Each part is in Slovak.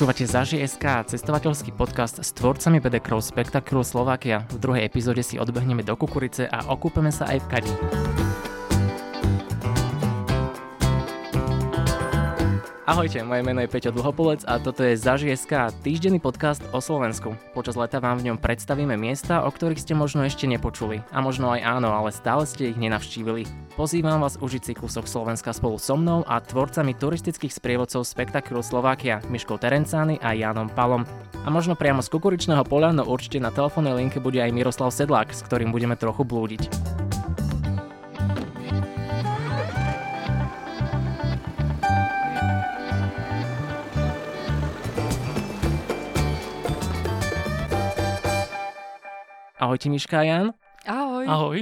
Počúvate Zaži.sk, cestovateľský podcast s tvorcami Cross Spectacular Slovakia. V druhej epizóde si odbehneme do Kukurice a okúpeme sa aj v Kadi. Ahojte, moje meno je Peťo Dlhopolec a toto je Zaži.sk, týždenný podcast o Slovensku. Počas leta vám v ňom predstavíme miesta, o ktorých ste možno ešte nepočuli. A možno aj áno, ale stále ste ich nenavštívili. Pozývam vás užiť si kúsok Slovenska spolu so mnou a tvorcami turistických sprievodcov Spektakulu Slovakia, Miškou Terencány a Jánom Palom. A možno priamo z kukuričného poľa, no určite na telefónnej linke bude aj Miroslav Sedlák, s ktorým budeme trochu blúdiť. Ahojte Miška a Jan. Ahoj. Ahoj.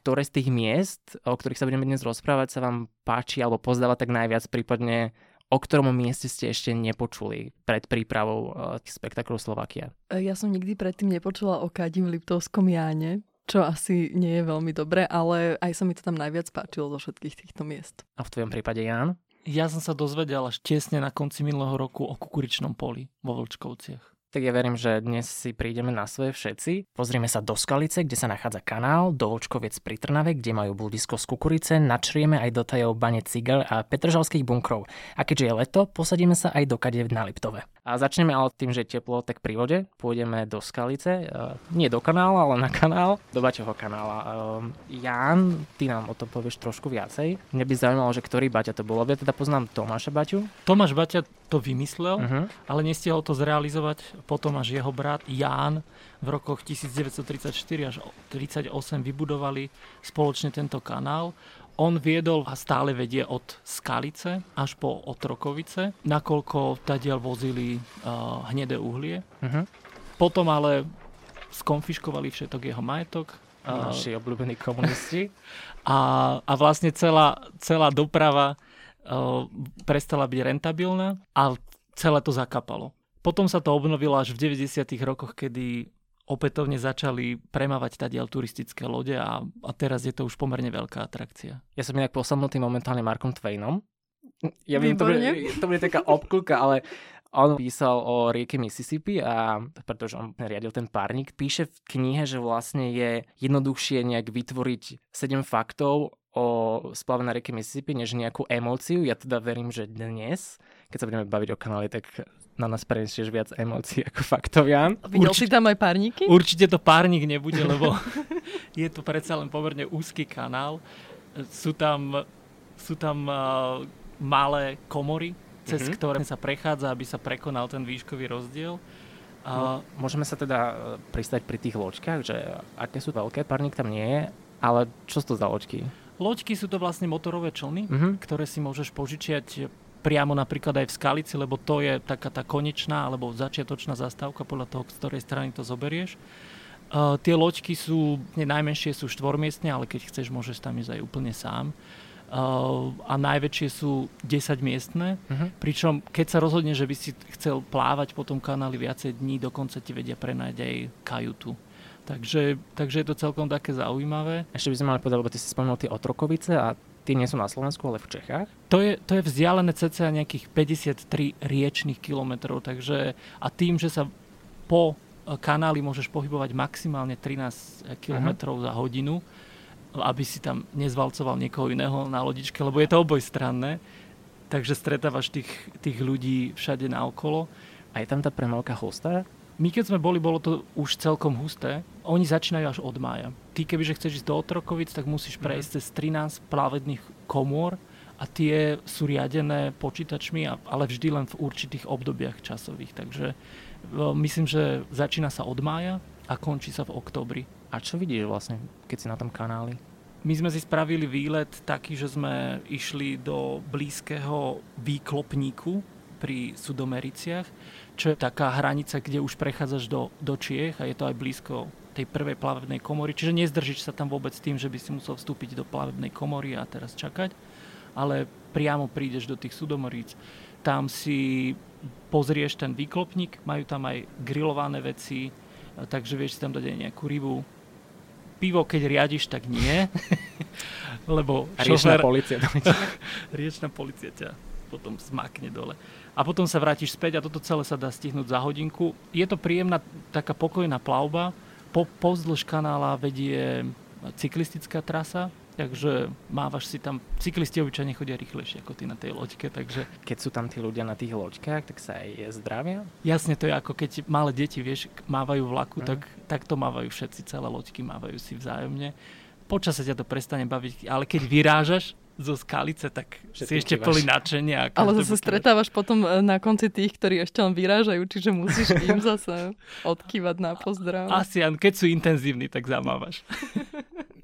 Ktoré z tých miest, o ktorých sa budeme dnes rozprávať, sa vám páči alebo pozdáva tak najviac, prípadne o ktorom mieste ste ešte nepočuli pred prípravou uh, spektaklu Slovakia? Ja som nikdy predtým nepočula o Kadi v Liptovskom Jáne, čo asi nie je veľmi dobré, ale aj sa mi to tam najviac páčilo zo všetkých týchto miest. A v tvojom prípade, Jan? Ja som sa dozvedel až tesne na konci minulého roku o kukuričnom poli vo Vlčkovciach tak ja verím, že dnes si prídeme na svoje všetci. Pozrieme sa do Skalice, kde sa nachádza kanál, do Vočkoviec pri Trnave, kde majú bludisko z kukurice, načrieme aj do tajov bane cigel a petržalských bunkrov. A keďže je leto, posadíme sa aj do kade na Liptove. A začneme ale tým, že je teplo, tak pri vode pôjdeme do Skalice, uh, nie do kanála, ale na kanál, do Baťoho kanála. Uh, Ján, ty nám o tom povieš trošku viacej. Mne by zaujímalo, že ktorý Baťa to bolo. Ja teda poznám Tomáša Baťu. Tomáš Baťa to vymyslel, uh-huh. ale nestihol to zrealizovať potom až jeho brat Ján v rokoch 1934 až 1938 vybudovali spoločne tento kanál. On viedol a stále vedie od Skalice až po Otrokovice, nakoľko tadiaľ vozili uh, hnedé uhlie. Uh-huh. Potom ale skonfiškovali všetok jeho majetok. Naši uh, obľúbení komunisti. A, a vlastne celá, celá doprava uh, prestala byť rentabilná a celé to zakapalo. Potom sa to obnovilo až v 90. rokoch, kedy opätovne začali premávať tadiaľ turistické lode a, a teraz je to už pomerne veľká atrakcia. Ja som inak posadnutý momentálne Markom Twainom. Ja viem, to bude, to bude taká obklka, ale on písal o rieke Mississippi a pretože on riadil ten párnik, píše v knihe, že vlastne je jednoduchšie nejak vytvoriť 7 faktov o splave na rieke Mississippi, než nejakú emóciu. Ja teda verím, že dnes, keď sa budeme baviť o kanáli, tak na nás prenesieš viac emócií ako faktov, Jan. Videl určite, si tam aj párniky? Určite to párnik nebude, lebo je to predsa len pomerne úzky kanál. Sú tam, sú tam uh, malé komory, cez mm-hmm. ktoré sa prechádza, aby sa prekonal ten výškový rozdiel. Uh, Môžeme sa teda e, pristať pri tých loďkách, že aké sú veľké, párnik tam nie je, ale čo sú to za loďky? Loďky sú to vlastne motorové člny, mm-hmm. ktoré si môžeš požičiať priamo napríklad aj v Skalici, lebo to je taká tá konečná alebo začiatočná zastávka podľa toho, z ktorej strany to zoberieš. Uh, tie loďky sú, ne, najmenšie sú štvormiestne, ale keď chceš, môžeš tam ísť aj úplne sám. Uh, a najväčšie sú 10 miestne, uh-huh. pričom keď sa rozhodne, že by si chcel plávať po tom kanáli viacej dní, dokonca ti vedia prenajať aj kajutu. Takže, takže je to celkom také zaujímavé. Ešte by sme mali povedať, lebo ty si spomenul tie otrokovice a tie nie sú na Slovensku, ale v Čechách? To je, to je vzdialené cca nejakých 53 riečných kilometrov, takže a tým, že sa po e, kanáli môžeš pohybovať maximálne 13 kilometrov uh-huh. za hodinu, aby si tam nezvalcoval niekoho iného na lodičke, lebo je to obojstranné, takže stretávaš tých, tých ľudí všade naokolo. A je tam tá premávka hustá? My keď sme boli, bolo to už celkom husté. Oni začínajú až od mája. Ty kebyže chceš ísť do Otrokovic, tak musíš mhm. prejsť cez 13 plávedných komôr a tie sú riadené počítačmi, ale vždy len v určitých obdobiach časových. Takže myslím, že začína sa od mája a končí sa v oktobri. A čo vidíš vlastne, keď si na tom kanáli? My sme si spravili výlet taký, že sme išli do blízkeho výklopníku pri Sudomericiach čo je taká hranica, kde už prechádzaš do, do Čiech a je to aj blízko tej prvej plavebnej komory. Čiže nezdržíš sa tam vôbec tým, že by si musel vstúpiť do plavebnej komory a teraz čakať, ale priamo prídeš do tých sudomoríc. Tam si pozrieš ten výklopník, majú tam aj grillované veci, takže vieš si tam dať aj nejakú rybu. Pivo, keď riadiš, tak nie. Lebo riečná policia. riečná policia ťa potom zmakne dole. A potom sa vrátiš späť a toto celé sa dá stihnúť za hodinku. Je to príjemná, taká pokojná plavba. Po, pozdĺž kanála vedie cyklistická trasa, takže mávaš si tam, cyklisti obyčajne chodia rýchlejšie ako ty na tej loďke, takže... Keď sú tam tí ľudia na tých loďkách, tak sa aj zdravia? Jasne, to je ako keď malé deti, vieš, mávajú vlaku, mm. tak, tak to mávajú všetci, celé loďky mávajú si vzájomne. Počas sa ťa to prestane baviť, ale keď vyrážaš, zo skalice, tak Všetky si ešte plný nadšenia. Ale zase stretávaš potom e, na konci tých, ktorí ešte len vyrážajú, čiže musíš im zase odkývať na pozdrav. Asi, keď sú intenzívni, tak zamávaš.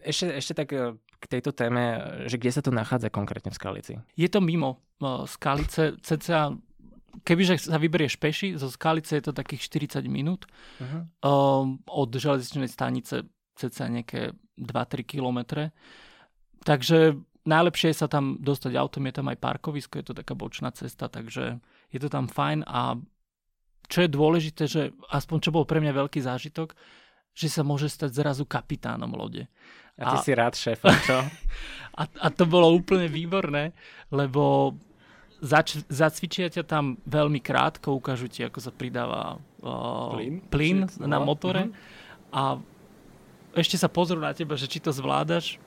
Ešte, ešte tak e, k tejto téme, že kde sa to nachádza konkrétne v Skalici? Je to mimo e, Skalice, cca kebyže sa vyberieš peši, zo Skalice je to takých 40 minút. Uh-huh. od železničnej stanice cca nejaké 2-3 kilometre. Takže najlepšie je sa tam dostať autom, je tam aj parkovisko, je to taká bočná cesta, takže je to tam fajn a čo je dôležité, že aspoň čo bol pre mňa veľký zážitok, že sa môže stať zrazu kapitánom lode. A ty a, si rád šéf, čo? a, a to bolo úplne výborné, lebo zač, zacvičia ťa tam veľmi krátko, ukážu ti, ako sa pridáva uh, plyn, plyn na motore uh-huh. a ešte sa pozrú na teba, že či to zvládaš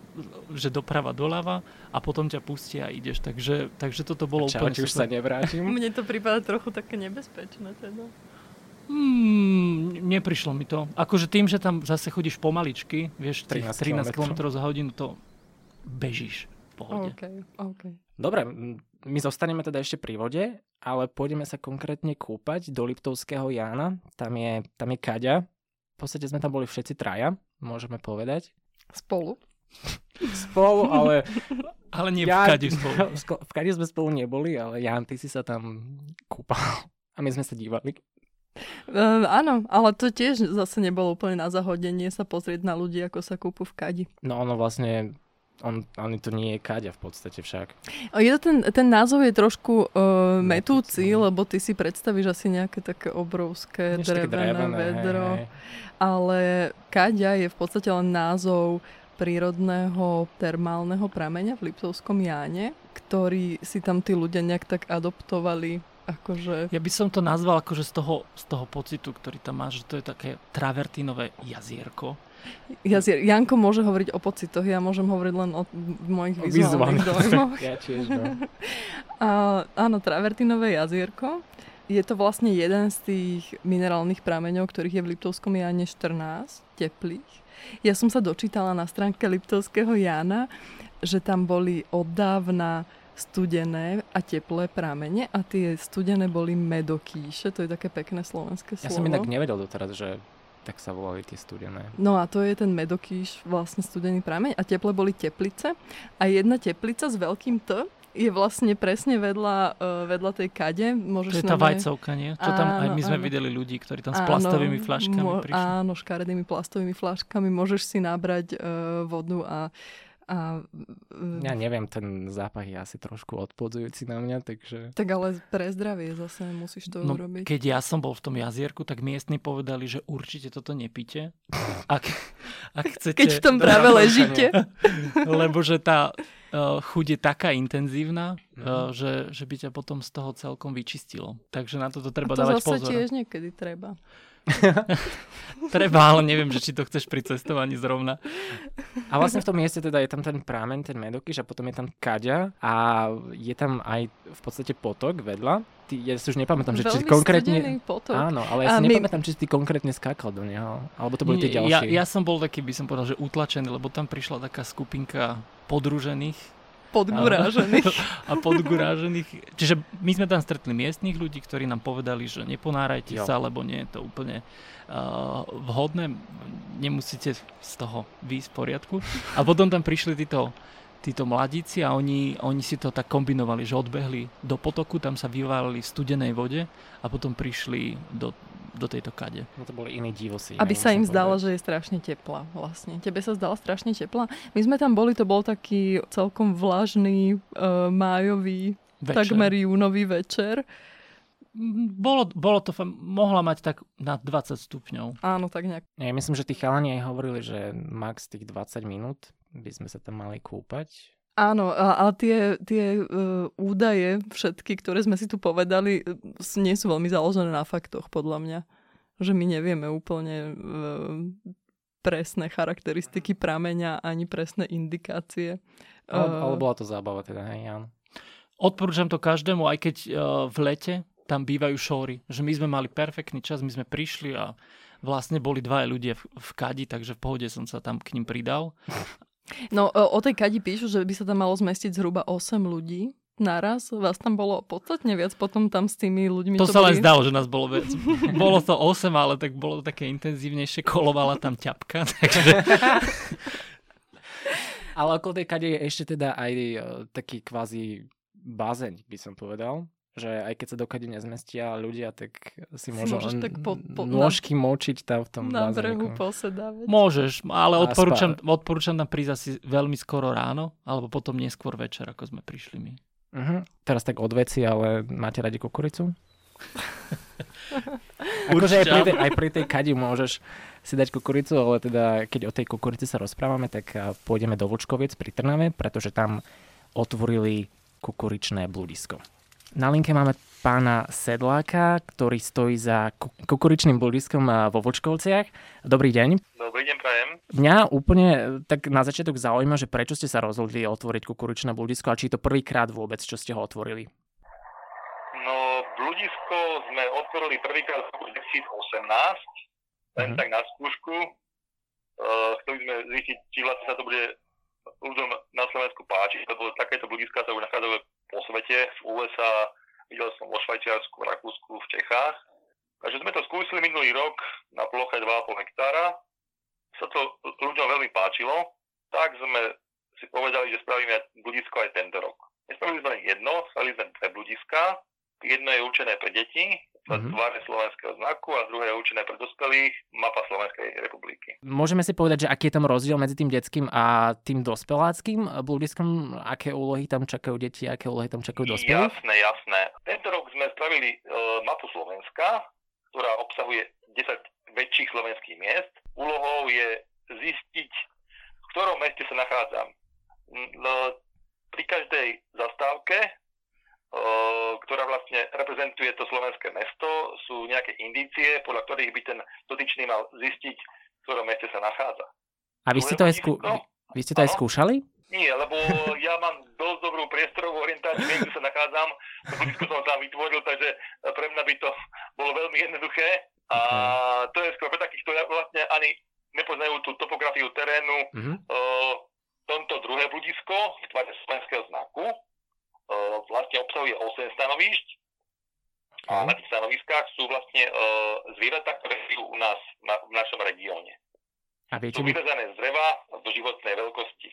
že doprava doľava a potom ťa pustia a ideš. Takže, takže toto bolo Čau, úplne super. už sa nevrátim. Mne to prípada trochu také nebezpečné teda. Hmm, neprišlo mi to. Akože tým, že tam zase chodíš pomaličky, vieš, 13, 13 km za hodinu, to bežíš v pohode. Okay, okay. Dobre, my zostaneme teda ešte pri vode, ale pôjdeme sa konkrétne kúpať do Liptovského Jána. Tam je, tam je Kaďa. V podstate sme tam boli všetci traja, môžeme povedať. Spolu? Spolu, ale... Ale nie ja, v kade spolu. V kade sme spolu neboli, ale Jan, ty si sa tam kúpal. A my sme sa dívali. Uh, áno, ale to tiež zase nebolo úplne na zahodenie sa pozrieť na ľudí, ako sa kúpu v kadi. No ono vlastne on, on to nie je káďa v podstate však. Je to ten, ten názov je trošku uh, metúci, no. lebo ty si predstavíš asi nejaké také obrovské drevené, drevené vedro. Hej, hej. Ale káďa je v podstate len názov prírodného termálneho prameňa v Liptovskom Jáne, ktorý si tam tí ľudia nejak tak adoptovali akože... Ja by som to nazval akože z toho, z toho pocitu, ktorý tam máš, že to je také travertínové jazierko. Jazier. Janko môže hovoriť o pocitoch, ja môžem hovoriť len o mojich o vizuálnych dojmoch. ja tiež, no. A, áno, travertínové jazierko. Je to vlastne jeden z tých minerálnych prameňov, ktorých je v Liptovskom Jáne 14, teplých. Ja som sa dočítala na stránke Liptovského Jána, že tam boli od dávna studené a teplé pramene a tie studené boli medokýše, to je také pekné slovenské slovo. Ja som inak nevedel doteraz, že tak sa volali tie studené. No a to je ten medokýš, vlastne studený prameň a teple boli teplice a jedna teplica s veľkým T je vlastne presne vedľa, uh, vedľa tej kade. Môžeš to je tá vajcovka, nie? Čo tam aj my sme áno. videli ľudí, ktorí tam s plastovými fľaškami mo- prišli. Áno, škaredými plastovými fľaškami. Môžeš si nabrať uh, vodu a a, ja neviem, ten zápach je asi trošku odpodzujúci na mňa, takže... Tak ale pre zdravie zase musíš to no, urobiť. Keď ja som bol v tom jazierku, tak miestni povedali, že určite toto nepíte. Ak, ak chcete... Keď v tom práve ležíte. Lebo že tá uh, chuť je taká intenzívna, mm. uh, že, že by ťa potom z toho celkom vyčistilo. Takže na toto treba A to dávať zase pozor. tiež niekedy treba. treba, ale neviem, že či to chceš pri cestovaní zrovna. A vlastne v tom mieste teda je tam ten prámen, ten medokyš a potom je tam kaďa a je tam aj v podstate potok vedľa. Ty, ja si už nepamätám, že či konkrétne... potok. Áno, ale ja si my... nepamätám, či si ty konkrétne skákal do neho. Alebo to boli tie ďalšie. Ja, ja som bol taký, by som povedal, že utlačený, lebo tam prišla taká skupinka podružených podgurážených. A podgurážených. Čiže my sme tam stretli miestnych ľudí, ktorí nám povedali, že neponárajte jo. sa, lebo nie je to úplne uh, vhodné. Nemusíte z toho výjsť v poriadku. A potom tam prišli títo títo mladíci a oni, oni si to tak kombinovali, že odbehli do potoku, tam sa vyválili v studenej vode a potom prišli do, do tejto kade. No to boli iní divosi. Aby sa im zdalo, že je strašne teplá vlastne. Tebe sa zdala strašne teplá? My sme tam boli, to bol taký celkom vlažný uh, májový, večer. takmer júnový večer. Bolo, bolo to, mohla mať tak na 20 stupňov. Áno, tak nejak. Ja myslím, že tí chalani aj hovorili, že max tých 20 minút by sme sa tam mali kúpať Áno, ale tie, tie uh, údaje všetky, ktoré sme si tu povedali, nie sú veľmi založené na faktoch, podľa mňa. Že my nevieme úplne uh, presné charakteristiky prameňa ani presné indikácie. Ale, ale bola to zábava teda, hej, áno. Odporúčam to každému, aj keď uh, v lete tam bývajú šóry. Že my sme mali perfektný čas, my sme prišli a vlastne boli dvaja ľudia v, v kadi, takže v pohode som sa tam k ním pridal. No o tej kadi píšu, že by sa tam malo zmestiť zhruba 8 ľudí naraz. Vás tam bolo podstatne viac potom tam s tými ľuďmi. To sa len zdalo, že nás bolo viac. bolo to 8, ale tak bolo to také intenzívnejšie. Kolovala tam ťapka. Takže... ale okolo tej kade je ešte teda aj uh, taký kvázi bázeň, by som povedal že aj keď sa do kade nezmestia ľudia, tak si, si môžu môžeš tak po, po, nôžky na, močiť tam v tom Na brehu posedávať. Môžeš, ale odporúčam, odporúčam tam prísť asi veľmi skoro ráno, alebo potom neskôr večer, ako sme prišli my. Uh-huh. Teraz tak od veci, ale máte radi kukuricu? akože aj pri, tej, aj pri tej kadi môžeš si dať kukuricu, ale teda keď o tej kukurici sa rozprávame, tak pôjdeme do Vlčkoviec pri Trnave, pretože tam otvorili kukuričné bludisko. Na linke máme pána Sedláka, ktorý stojí za kukuričným bludiskom vo Vočkovciach. Dobrý deň. Dobrý deň, prajem. Mňa úplne tak na začiatok zaujíma, že prečo ste sa rozhodli otvoriť kukuričné bludisko a či je to prvýkrát vôbec, čo ste ho otvorili? No, bludisko sme otvorili prvýkrát v roku 2018, len mm-hmm. tak na skúšku. Uh, chceli sme zistiť, či vlastne sa to bude ľuďom na Slovensku páči, lebo takéto bludiska sa už nachádzajú po svete, v USA, videl som vo Švajčiarsku, v Rakúsku, v Čechách. Takže sme to skúsili minulý rok na ploche 2,5 hektára. Sa to ľuďom veľmi páčilo, tak sme si povedali, že spravíme bludisko aj tento rok. Nespravili sme jedno, spravili sme dve bludiska. Jedno je určené pre deti, mm-hmm. tváre slovenského znaku a druhé je určené pre dospelých, mapa Slovenskej republiky. Môžeme si povedať, že aký je tam rozdiel medzi tým detským a tým dospeláckým bludiskom? Aké úlohy tam čakajú deti, aké úlohy tam čakajú dospelí? Jasné, jasné. Tento rok sme spravili uh, mapu Slovenska, ktorá obsahuje 10 väčších slovenských miest. Úlohou je zistiť, v ktorom meste sa nachádzam. Pri každej zastávke ktorá vlastne reprezentuje to slovenské mesto, sú nejaké indície, podľa ktorých by ten dotyčný mal zistiť, v ktorom meste sa nachádza. A vy ste to aj, skú... vy ste to aj skúšali? Nie, lebo ja mám dosť dobrú priestorovú orientáciu, viem, kde sa nachádzam. To blízko som tam vytvoril, takže pre mňa by to bolo veľmi jednoduché. A to je skôr pre takých, ktorí vlastne ani nepoznajú tú topografiu terénu. Mm-hmm. O, tomto druhé bludisko v tvare slovenského znaku vlastne obsahuje 8 stanovišť a na tých stanoviskách sú vlastne zvieratá, ktoré žijú u nás na, v našom regióne. A viete sú mi... vyvezené z dreva do životnej veľkosti.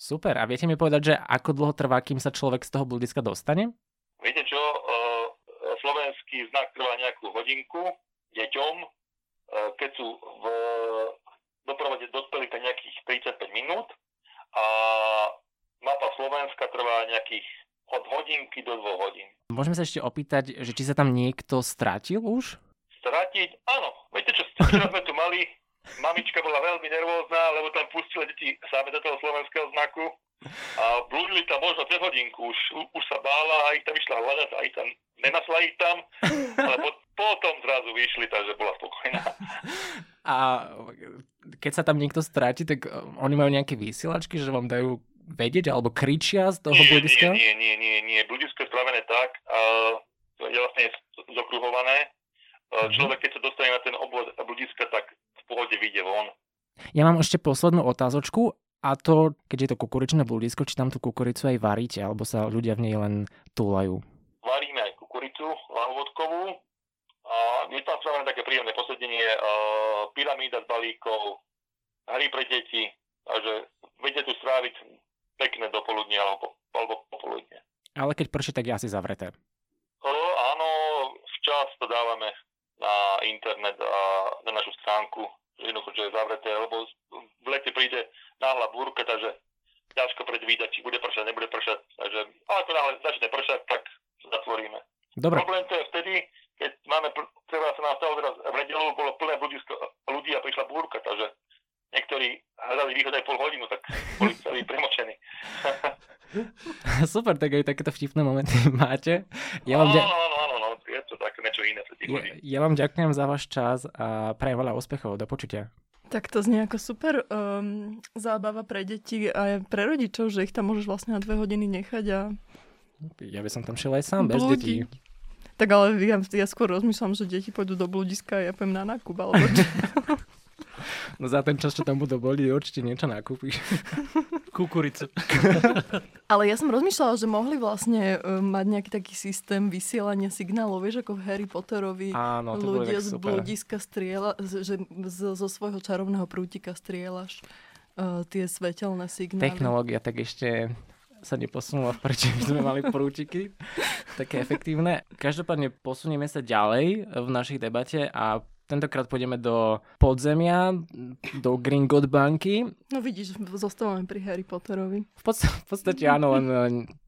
Super. A viete mi povedať, že ako dlho trvá, kým sa človek z toho bludiska dostane? Viete čo, slovenský znak trvá nejakú hodinku deťom, keď sú v doprovode dospelí to nejakých 35 minút a mapa Slovenska trvá nejakých od hodinky do dvoch hodín. Môžeme sa ešte opýtať, že či sa tam niekto strátil už? Stratiť? Áno. Viete čo, včera sme tu mali, mamička bola veľmi nervózna, lebo tam pustila deti same do toho slovenského znaku a blúdili tam možno cez hodinku, už, už sa bála a ich tam išla hľadať a ich tam, nenasla ich tam, ale po, potom zrazu vyšli, takže bola spokojná. A keď sa tam niekto stráti, tak oni majú nejaké vysielačky, že vám dajú vedieť, alebo kričia z toho nie, bludiska? Nie, nie, nie, nie. Bludisko je spravené tak, uh, je vlastne zokruhované. Uh, človek, keď sa dostane na ten obvod bludiska, tak v pohode vyjde von. Ja mám ešte poslednú otázočku. A to, keď je to kukuričné bludisko, či tam tú kukuricu aj varíte, alebo sa ľudia v nej len túlajú? Varíme aj kukuricu lahvodkovú. A je tam spravené také príjemné posedenie, pyramída z balíkov, hry pre deti, takže viete tu stráviť pekné dopoludne alebo, alebo popoludne. Ale keď prší, tak je asi zavreté. O, áno, včas to dávame na internet a na našu stránku, že jednoducho, že je zavreté, lebo v lete príde náhla búrka, takže ťažko predvídať, či bude pršať, nebude pršať. Takže, ale to náhle začne pršať, tak zatvoríme. Dobre. Problém to je vtedy, keď máme, treba sa nám stalo teraz v nedelu, bolo plné budisko ľudí a prišla búrka, takže niektorí hľadali výhod aj pol hodinu, tak boli celí premočení. Super, tak aj takéto vtipné momenty máte. Ja vám, Áno, ďa- áno, áno, áno, je to také niečo iné pre tých ja, ľudí. ja vám ďakujem za váš čas a prajem veľa úspechov. Do počutia. Tak to znie ako super um, zábava pre deti a aj pre rodičov, že ich tam môžeš vlastne na dve hodiny nechať a Ja by som tam šiel aj sám, bez detí. Tak ale ja, ja skôr rozmýšľam, že deti pôjdu do blúdiska a ja pôjdem na nákup, alebo čo. No za ten čas, čo tam budú boli, určite niečo nakúpiš. Kukuricu. Ale ja som rozmýšľala, že mohli vlastne um, mať nejaký taký systém vysielania signálov, vieš, ako v Harry Potterovi. Áno, to ľudia z blúdiska strieľa, že z, zo svojho čarovného prútika strieľaš uh, tie svetelné signály. Technológia tak ešte sa neposunula vpred, že by sme mali prútiky také efektívne. Každopádne posunieme sa ďalej v našej debate a tentokrát pôjdeme do podzemia, do Gringot banky. No vidíš, zostávame pri Harry Potterovi. V, podst- v podstate áno, len eh,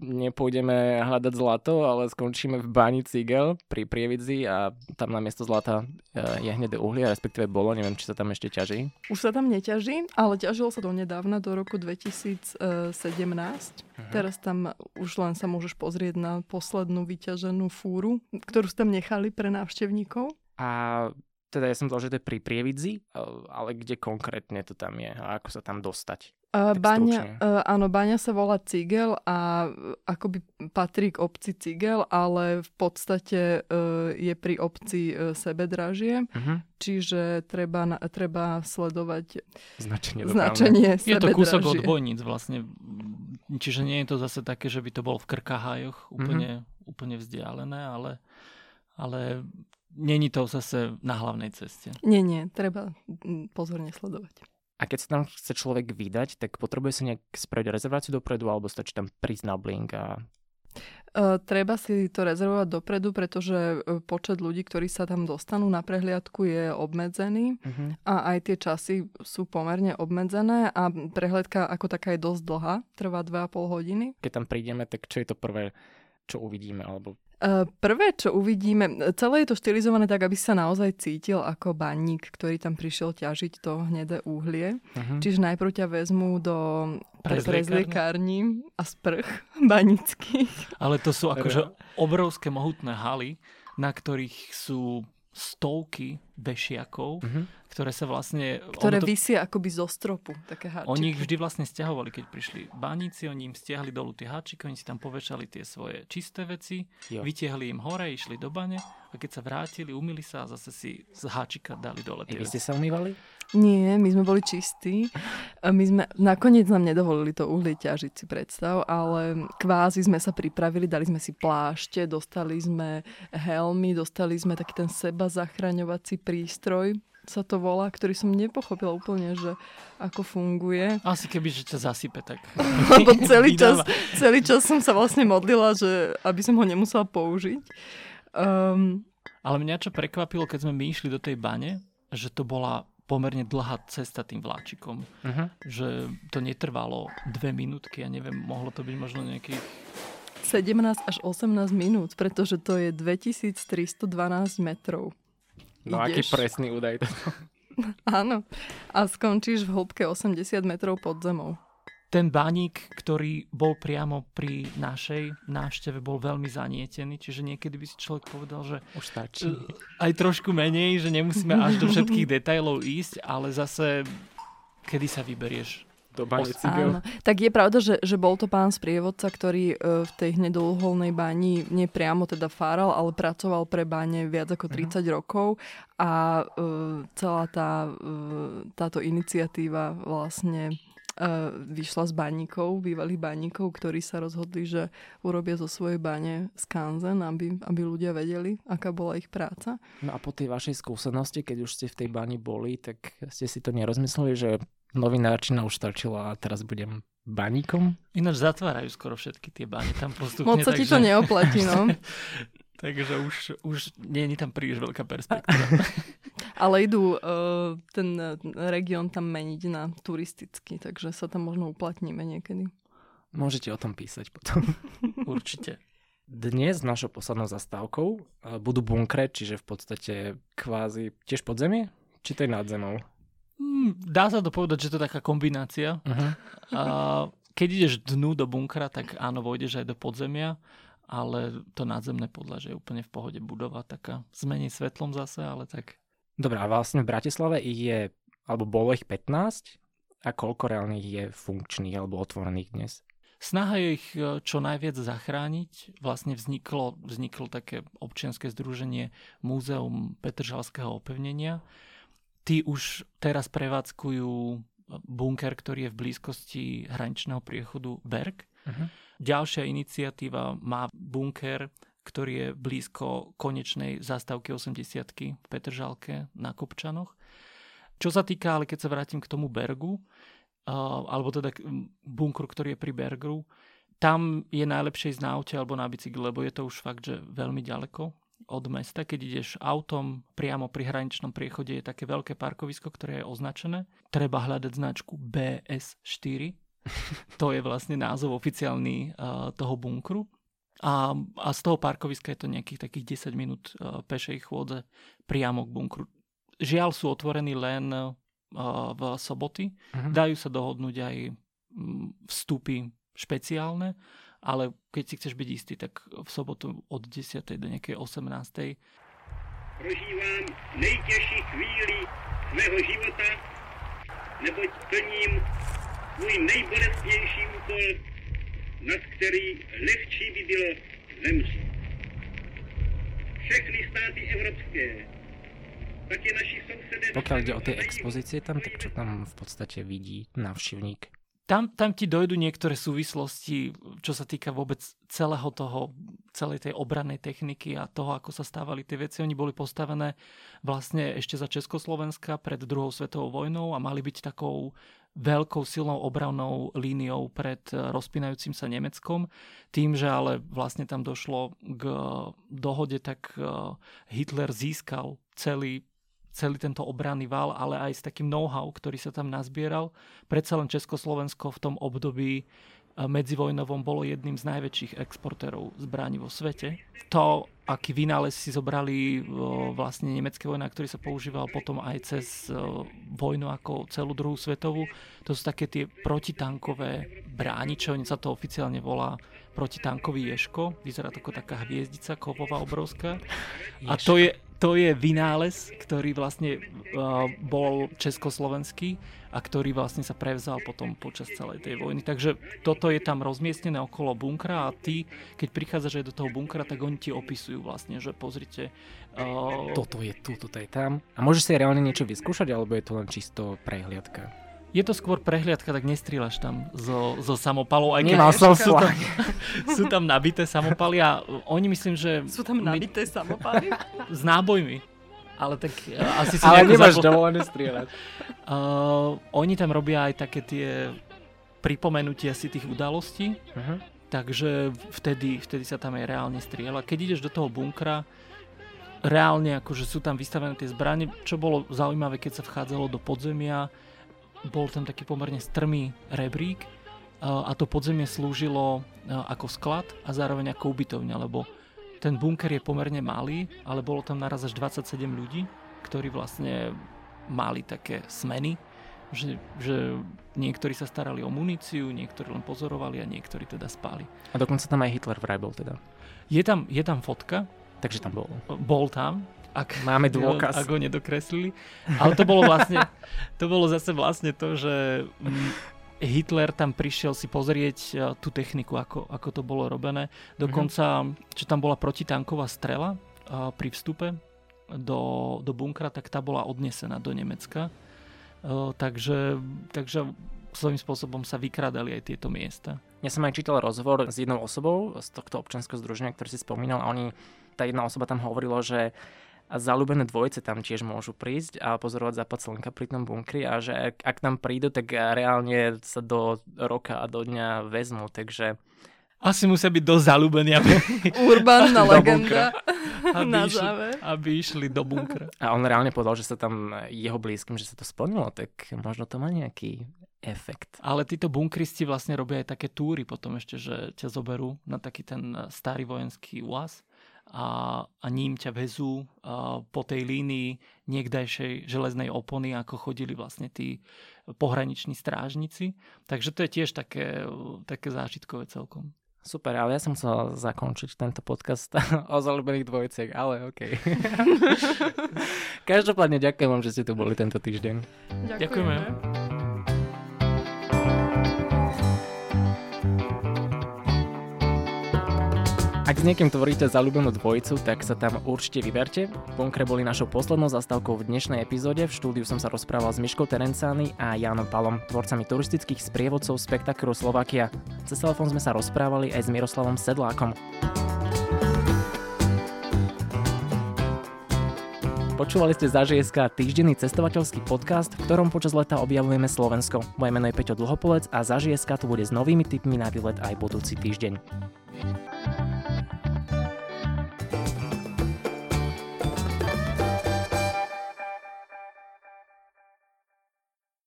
nepôjdeme hľadať zlato, ale skončíme v bani Cigel pri Prievidzi a tam na miesto zlata eh, je hnedé uhlie, respektíve bolo, neviem, či sa tam ešte ťaží. Už sa tam neťaží, ale ťažilo sa to nedávna, do roku 2017. Mhm. Teraz tam už len sa môžeš pozrieť na poslednú vyťaženú fúru, ktorú ste tam nechali pre návštevníkov. A teda ja som povedal, že to je pri Prievidzi, eh, ale kde konkrétne to tam je a ako sa tam dostať? Uh, stručne. uh, áno, baňa sa volá Cigel a uh, akoby patrí k obci Cigel, ale v podstate uh, je pri obci uh, Sebedražie, Uh-huh. čiže treba, na, treba sledovať Značenie značenie Je to kúsok od bojníc vlastne. Čiže nie je to zase také, že by to bolo v Krkahájoch úplne, mm-hmm. úplne vzdialené, ale, ale není to zase na hlavnej ceste. Nie, nie, treba mm, pozorne sledovať. A keď sa tam chce človek vydať, tak potrebuje sa nejak spraviť rezerváciu dopredu, alebo stačí tam prísť na blink a... Uh, treba si to rezervovať dopredu, pretože uh, počet ľudí, ktorí sa tam dostanú na prehliadku je obmedzený Uh-huh. a aj tie časy sú pomerne obmedzené a prehliadka ako taká je dosť dlhá, trvá 2,5 hodiny. Keď tam prídeme, tak čo je to prvé, čo uvidíme, alebo... Uh, Prvé, čo uvidíme, celé je to štilizované tak, aby sa naozaj cítil ako baník, ktorý tam prišiel ťažiť to hnedé uhlie. Uh-huh. Čiže najprv ťa vezmú do pre- Prezliekárne? prezliekární a sprch banických. Ale to sú akože obrovské mohutné haly, na ktorých sú stovky vešiakov, Uh-huh. ktoré sa vlastne... Ktoré to, vysia akoby zo stropu, také háčiky. Oni ich vždy vlastne stiahovali, keď prišli baníci, oni im stiahli dolu tie háčiky, oni si tam povešali tie svoje čisté veci, Jo. vytiahli im hore, išli do bane a keď sa vrátili, umili sa a zase si z háčika dali dole I tie vy ste sa umývali? Nie, my sme boli čistí. My sme, nakoniec nám nedovolili to uhlie ťažiť si predstav, ale kvázi sme sa pripravili, dali sme si plášte, dostali sme helmy, dostali sme taký ten seba zachraňovací prístroj, sa to volá, ktorý som nepochopila úplne, že ako funguje. Asi keby, že ťa zasype, tak... Lebo celý čas, celý čas som sa vlastne modlila, že aby som ho nemusela použiť. Um, Ale mňa čo prekvapilo, keď sme my išli do tej bane, že to bola pomerne dlhá cesta tým vláčikom. Uh-huh. Že to netrvalo dve minútky, ja neviem, mohlo to byť možno nejakých 17 až 18 minút, pretože to je 2312 metrov. No aký Ideš. presný údaj to. Áno. A skončíš v hĺbke 80 metrov pod zemou. ten baník, ktorý bol priamo pri našej návšteve, bol veľmi zanietený, čiže niekedy by si človek povedal, že Už stačí. e, aj trošku menej, že nemusíme až do všetkých detailov ísť, ale zase kedy sa vyberieš? Do bane Os- cigel. Áno. Tak je pravda, že, že bol to pán sprievodca, ktorý e, v tej hnedouholnej bani nepriamo teda fáral, ale pracoval pre bane viac ako 30 rokov a e, celá tá, e, táto iniciatíva vlastne vyšla z baníkov, bývalých baníkov, ktorí sa rozhodli, že urobia zo svojej bane skanzen, aby, aby ľudia vedeli, aká bola ich práca. No a po tej vašej skúsenosti, keď už ste v tej bani boli, tak ste si to nerozmysleli, že novinárčina už stačila a teraz budem baníkom? Ináč zatvárajú skoro všetky tie bane tam postupne. Moc sa ti to neoplatí, no. takže už, už nie je tam príliš veľká perspektíva. Ale idú uh, ten región tam meniť na turistický, takže sa tam možno uplatníme niekedy. Môžete o tom písať potom. Určite. Dnes našou poslednou zastávkou eh, budú bunkre, čiže v podstate kvázi tiež podzemie? Či to je nad zemou? Mm, Dá sa to povedať, že to je taká kombinácia. Uh-huh. A keď ideš dnu do bunkra, tak áno, vojdeš aj do podzemia, ale to nadzemné podlažie je úplne v pohode budova, taká zmení svetlom zase, ale tak... Dobre, a vlastne v Bratislave ich je, alebo bolo ich 15 a koľko reálnych je funkčných alebo otvorených dnes? Snaha je ich e, čo najviac zachrániť. Vlastne vzniklo, vzniklo také občianske združenie Múzeum Petržalského opevnenia. Tí už teraz prevádzkujú bunker, ktorý je v blízkosti hraničného priechodu Berg. Uh-huh. Ďalšia iniciatíva má bunker, ktorý je blízko konečnej zastávky 80 v Petržalke na Kopčanoch. Čo sa týka, ale keď sa vrátim k tomu Bergu, alebo teda bunkru, ktorý je pri Bergeru. Tam je najlepšie ísť na aute alebo na bicykli, lebo je to už fakt, že veľmi ďaleko od mesta. Keď ideš autom, priamo pri hraničnom priechode je také veľké parkovisko, ktoré je označené. Treba hľadať značku BS4. to je vlastne názov oficiálny uh, toho bunkru. A, a z toho parkoviska je to nejakých takých 10 minút uh, pešej chôdze priamo k bunkru. Žiaľ sú otvorení len v soboty. Uh-huh. Dajú sa dohodnúť aj vstupy špeciálne, ale keď si chceš byť istý, tak v sobotu od 10. do nejakej 18. Prožívám nejtěžší chvíli svého života, neboť plním svůj nejbolestnější úkol, nad který lehčí by bylo zemřít. Všechny státy evropské pokiaľ ide o tie expozície tam, tak čo tam v podstate vidí návštevník? Tam, tam ti dojdú niektoré súvislosti, čo sa týka vôbec celého toho, celej tej obrannej techniky a toho, ako sa stávali tie veci. Oni boli postavené vlastne ešte za Československa pred druhou svetovou vojnou a mali byť takou veľkou silnou obravnou líniou pred rozpínajúcim sa Nemeckom. Tým, že ale vlastne tam došlo k dohode, tak eh, Hitler získal celý celý tento obranný val, ale aj s takým know-how, ktorý sa tam nazbieral. Predsa len Československo v tom období medzivojnovom bolo jedným z najväčších exportérov zbraní vo svete. To, aký vynález si zobrali vlastne nemecké vojna, ktorý sa používal potom aj cez vojnu ako celú druhú svetovú, to sú také tie protitankové bráni, čo sa to oficiálne volá protitankový ješko. Vyzerá to ako taká hviezdica kovová obrovská. A to je, to je vynález, ktorý vlastne uh, bol československý a ktorý vlastne sa prevzal potom počas celej tej vojny. Takže toto je tam rozmiestnené okolo bunkra a ty, keď prichádzaš aj do toho bunkra, tak oni ti opisujú vlastne, že pozrite... Uh... Toto je tu, toto je tam. A môžeš si reálne niečo vyskúšať, alebo je to len čisto prehliadka? Je to skôr prehliadka, tak nestrieľaš tam zo, zo samopalov. Aj keď som sú, tam, sú tam nabité samopaly a oni myslím, že... Sú tam nabité my... samopaly? S nábojmi. Ale tak uh, asi si Ale nemáš zabol... dovolené strieľať. Uh, oni tam robia aj také tie pripomenutia si tých udalostí. Uh-huh. Takže vtedy, vtedy sa tam aj reálne strieľa. Keď ideš do toho bunkra, reálne akože sú tam vystavené tie zbranie, čo bolo zaujímavé, keď sa vchádzalo do podzemia, bol tam taký pomerne strmý rebrík a to podzemie slúžilo ako sklad a zároveň ako ubytovňa, lebo ten bunker je pomerne malý, ale bolo tam naraz až 27 ľudí, ktorí vlastne mali také smeny, že, že niektorí sa starali o muníciu, niektorí len pozorovali a niektorí teda spali. A dokonca tam aj Hitler vraj bol teda. Je tam, je tam fotka. Takže tam bol. Bol tam ak, Máme dôkaz. Ak ho nedokreslili. Ale to bolo vlastne, to bolo zase vlastne to, že mm, Hitler tam prišiel si pozrieť e, tú techniku, ako, ako to bolo robené. Dokonca, mm-hmm. čo tam bola protitanková strela e, pri vstupe do, do bunkra, tak tá bola odnesená do Nemecka. E, takže, takže svojím spôsobom sa vykradali aj tieto miesta. Ja som aj čítal rozhovor s jednou osobou z tohto občanského združenia, ktorý si spomínal a oni, tá jedna osoba tam hovorila, že a zalúbené dvojce tam tiež môžu prísť a pozorovať západ slnka pri tom bunkri a že ak, ak tam prídu, tak reálne sa do roka a do dňa vezmú, takže... Asi musia byť dosť zalúbení, aby... Urbánna legenda aby na išli, záver. Aby išli do bunkra. A on reálne povedal, že sa tam jeho blízkym, že sa to splnilo, tak možno to má nejaký efekt. Ale títo bunkristi vlastne robia aj také túry potom ešte, že ťa zoberú na taký ten starý vojenský úaz a, a ním ťa vezú a, po tej línii niekdajšej železnej opony, ako chodili vlastne tí pohraniční strážnici. Takže to je tiež také, také zážitkové celkom. Super, ale ja som chcel zakončiť tento podcast o zalúbených dvojciach, ale OK. Každopádne ďakujem vám, že ste tu boli tento týždeň. Ďakujeme. Ďakujeme. S niekým tvoríte zalúbenú dvojicu, tak sa tam určite vyberte. Bunkre boli našou poslednou zastávkou v dnešnej epizóde. V štúdiu som sa rozprával s Miškou Terencány a Jánom Palom, tvorcami turistických sprievodcov spektaklu Slovakia. Cez telefón sme sa rozprávali aj s Miroslavom Sedlákom. Počúvali ste za ŽSK týždenný cestovateľský podcast, v ktorom počas leta objavujeme Slovensko. Moje meno je Peťo Dlhopolec a za ŽSK tu bude s novými tipmi na výlet aj budúci týždeň.